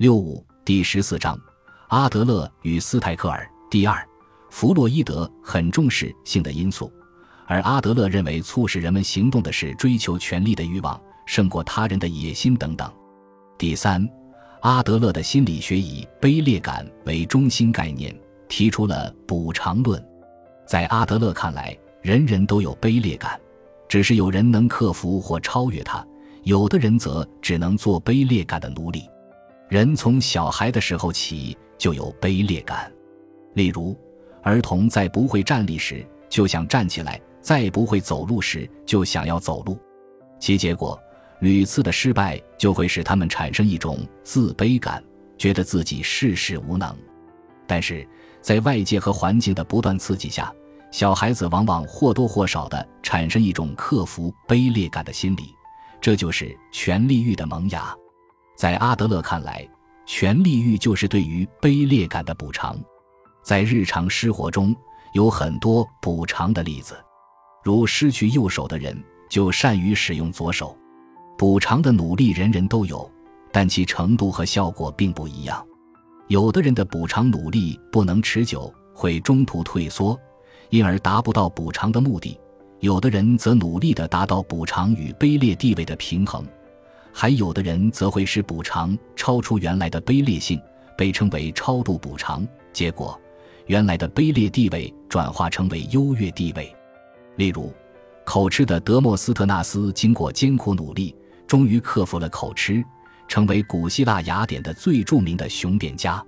六五第十四章，阿德勒与斯泰克尔。第二，弗洛伊德很重视性的因素，而阿德勒认为促使人们行动的是追求权力的欲望，胜过他人的野心等等。第三，阿德勒的心理学以卑劣感为中心概念，提出了补偿论。在阿德勒看来，人人都有卑劣感，只是有人能克服或超越它，有的人则只能做卑劣感的奴隶。人从小孩的时候起就有卑劣感，例如，儿童在不会站立时就想站起来，在不会走路时就想要走路，其结果屡次的失败就会使他们产生一种自卑感，觉得自己事事无能。但是在外界和环境的不断刺激下，小孩子往往或多或少的产生一种克服卑劣感的心理，这就是权力欲的萌芽。在阿德勒看来，权力欲就是对于卑劣感的补偿。在日常生活中，有很多补偿的例子，如失去右手的人就善于使用左手。补偿的努力人人都有，但其程度和效果并不一样。有的人的补偿努力不能持久，会中途退缩，因而达不到补偿的目的；有的人则努力地达到补偿与卑劣地位的平衡。还有的人则会使补偿超出原来的卑劣性，被称为超度补偿。结果，原来的卑劣地位转化成为优越地位。例如，口吃的德莫斯特纳斯经过艰苦努力，终于克服了口吃，成为古希腊雅典的最著名的雄辩家。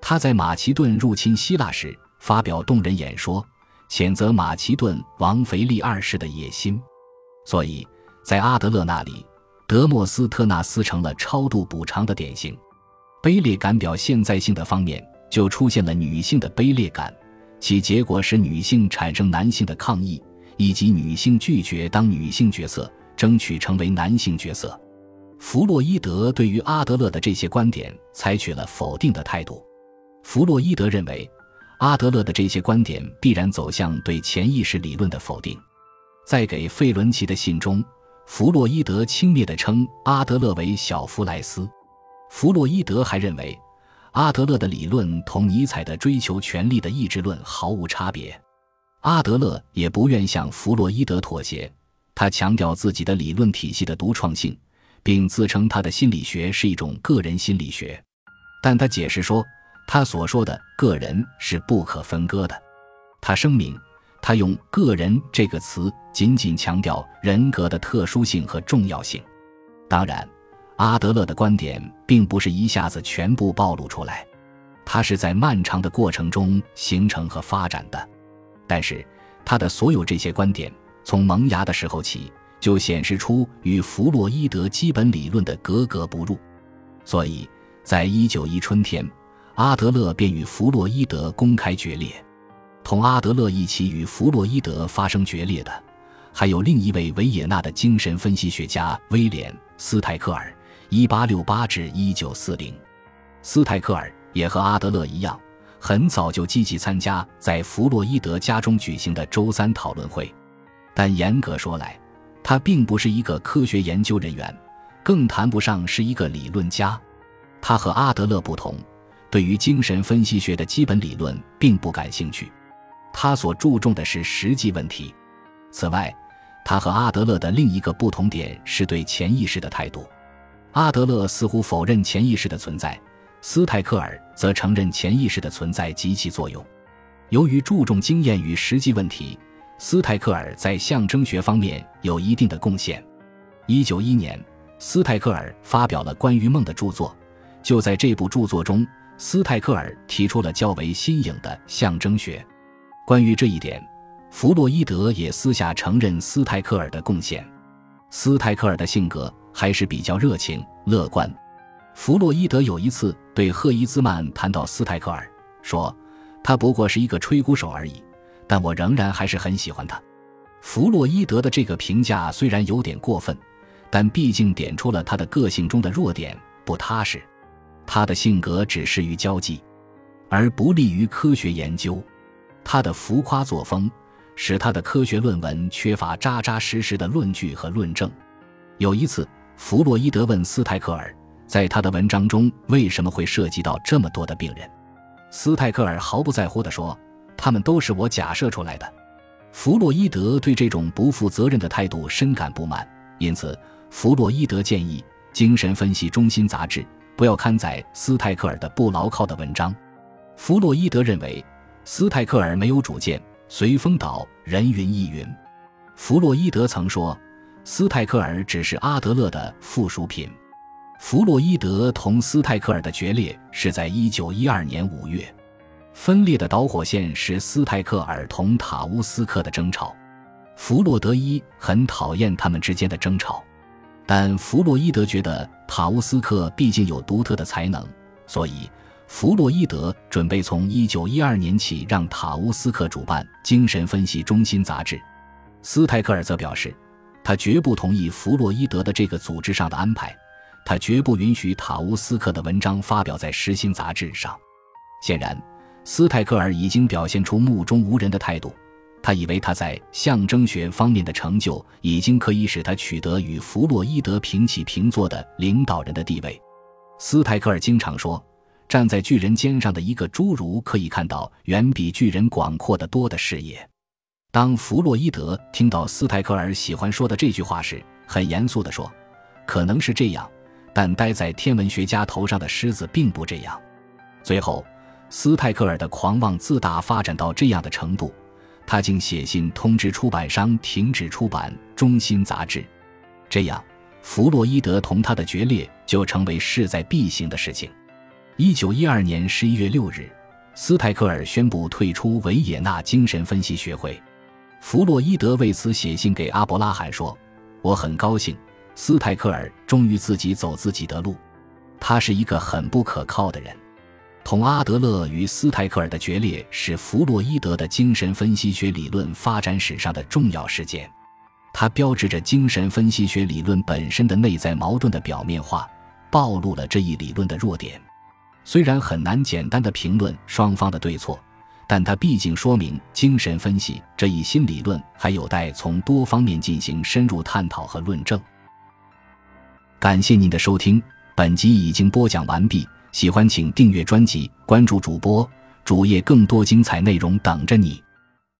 他在马其顿入侵希腊时发表动人演说，谴责马其顿王腓力二世的野心。所以在阿德勒那里。德莫斯特纳斯成了超度补偿的典型，卑劣感表现在性的方面就出现了女性的卑劣感，其结果使女性产生男性的抗议，以及女性拒绝当女性角色，争取成为男性角色。弗洛伊德对于阿德勒的这些观点采取了否定的态度。弗洛伊德认为，阿德勒的这些观点必然走向对潜意识理论的否定。在给费伦奇的信中。弗洛伊德轻蔑地称阿德勒为小弗莱斯。弗洛伊德还认为，阿德勒的理论同尼采的追求权力的意志论毫无差别。阿德勒也不愿向弗洛伊德妥协，他强调自己的理论体系的独创性，并自称他的心理学是一种个人心理学。但他解释说，他所说的个人是不可分割的。他声明。他用“个人”这个词，仅仅强调人格的特殊性和重要性。当然，阿德勒的观点并不是一下子全部暴露出来，他是在漫长的过程中形成和发展的。但是，他的所有这些观点，从萌芽的时候起，就显示出与弗洛伊德基本理论的格格不入。所以，在一九一春天，阿德勒便与弗洛伊德公开决裂。同阿德勒一起与弗洛伊德发生决裂的，还有另一位维也纳的精神分析学家威廉·斯泰克尔 （1868-1940）。斯泰克尔也和阿德勒一样，很早就积极参加在弗洛伊德家中举行的周三讨论会，但严格说来，他并不是一个科学研究人员，更谈不上是一个理论家。他和阿德勒不同，对于精神分析学的基本理论并不感兴趣。他所注重的是实际问题。此外，他和阿德勒的另一个不同点是对潜意识的态度。阿德勒似乎否认潜意识的存在，斯泰克尔则承认潜意识的存在及其作用。由于注重经验与实际问题，斯泰克尔在象征学方面有一定的贡献。一九一年，斯泰克尔发表了关于梦的著作。就在这部著作中，斯泰克尔提出了较为新颖的象征学。关于这一点，弗洛伊德也私下承认斯泰克尔的贡献。斯泰克尔的性格还是比较热情、乐观。弗洛伊德有一次对赫伊兹曼谈到斯泰克尔，说：“他不过是一个吹鼓手而已，但我仍然还是很喜欢他。”弗洛伊德的这个评价虽然有点过分，但毕竟点出了他的个性中的弱点——不踏实。他的性格只适于交际，而不利于科学研究。他的浮夸作风使他的科学论文缺乏扎扎实实的论据和论证。有一次，弗洛伊德问斯泰克尔：“在他的文章中为什么会涉及到这么多的病人？斯泰克尔毫不在乎地说：“他们都是我假设出来的。”弗洛伊德对这种不负责任的态度深感不满，因此弗洛伊德建议《精神分析中心》杂志不要刊载斯泰克尔的不牢靠的文章。弗洛伊德认为斯泰克尔没有主见，随风倒，人云亦云。弗洛伊德曾说，斯泰克尔只是阿德勒的附属品。弗洛伊德同斯泰克尔的决裂是在1912年5月。分裂的导火线是斯泰克尔同塔乌斯克的争吵，弗洛德伊很讨厌他们之间的争吵，但弗洛伊德觉得塔乌斯克毕竟有独特的才能，所以弗洛伊德准备从1912年起让塔乌斯克主办《精神分析中心》杂志。斯泰克尔则表示，他绝不同意弗洛伊德的这个组织上的安排，他绝不允许塔乌斯克的文章发表在《实心》杂志上。显然。斯泰克尔已经表现出目中无人的态度，他以为他在象征学方面的成就已经可以使他取得与弗洛伊德平起平坐的领导人的地位。斯泰克尔经常说：“站在巨人肩上的一个侏儒可以看到远比巨人广阔的多的视野。”当弗洛伊德听到斯泰克尔喜欢说的这句话时，很严肃地说：“可能是这样，但待在天文学家头上的狮子并不这样。”最后。斯泰克尔的狂妄自大发展到这样的程度，他竟写信通知出版商停止出版《中心》杂志。这样，弗洛伊德同他的决裂就成为势在必行的事情。一九一二年十一月六日，斯泰克尔宣布退出维也纳精神分析学会。弗洛伊德为此写信给阿伯拉罕说：“我很高兴，斯泰克尔终于自己走自己的路。他是一个很不可靠的人。”同阿德勒与斯泰克尔的决裂是弗洛伊德的精神分析学理论发展史上的重要事件，它标志着精神分析学理论本身的内在矛盾的表面化，暴露了这一理论的弱点。虽然很难简单的评论双方的对错，但它毕竟说明精神分析这一新理论还有待从多方面进行深入探讨和论证。感谢您的收听，本集已经播讲完毕。喜欢请订阅专辑，关注主播主页，更多精彩内容等着你。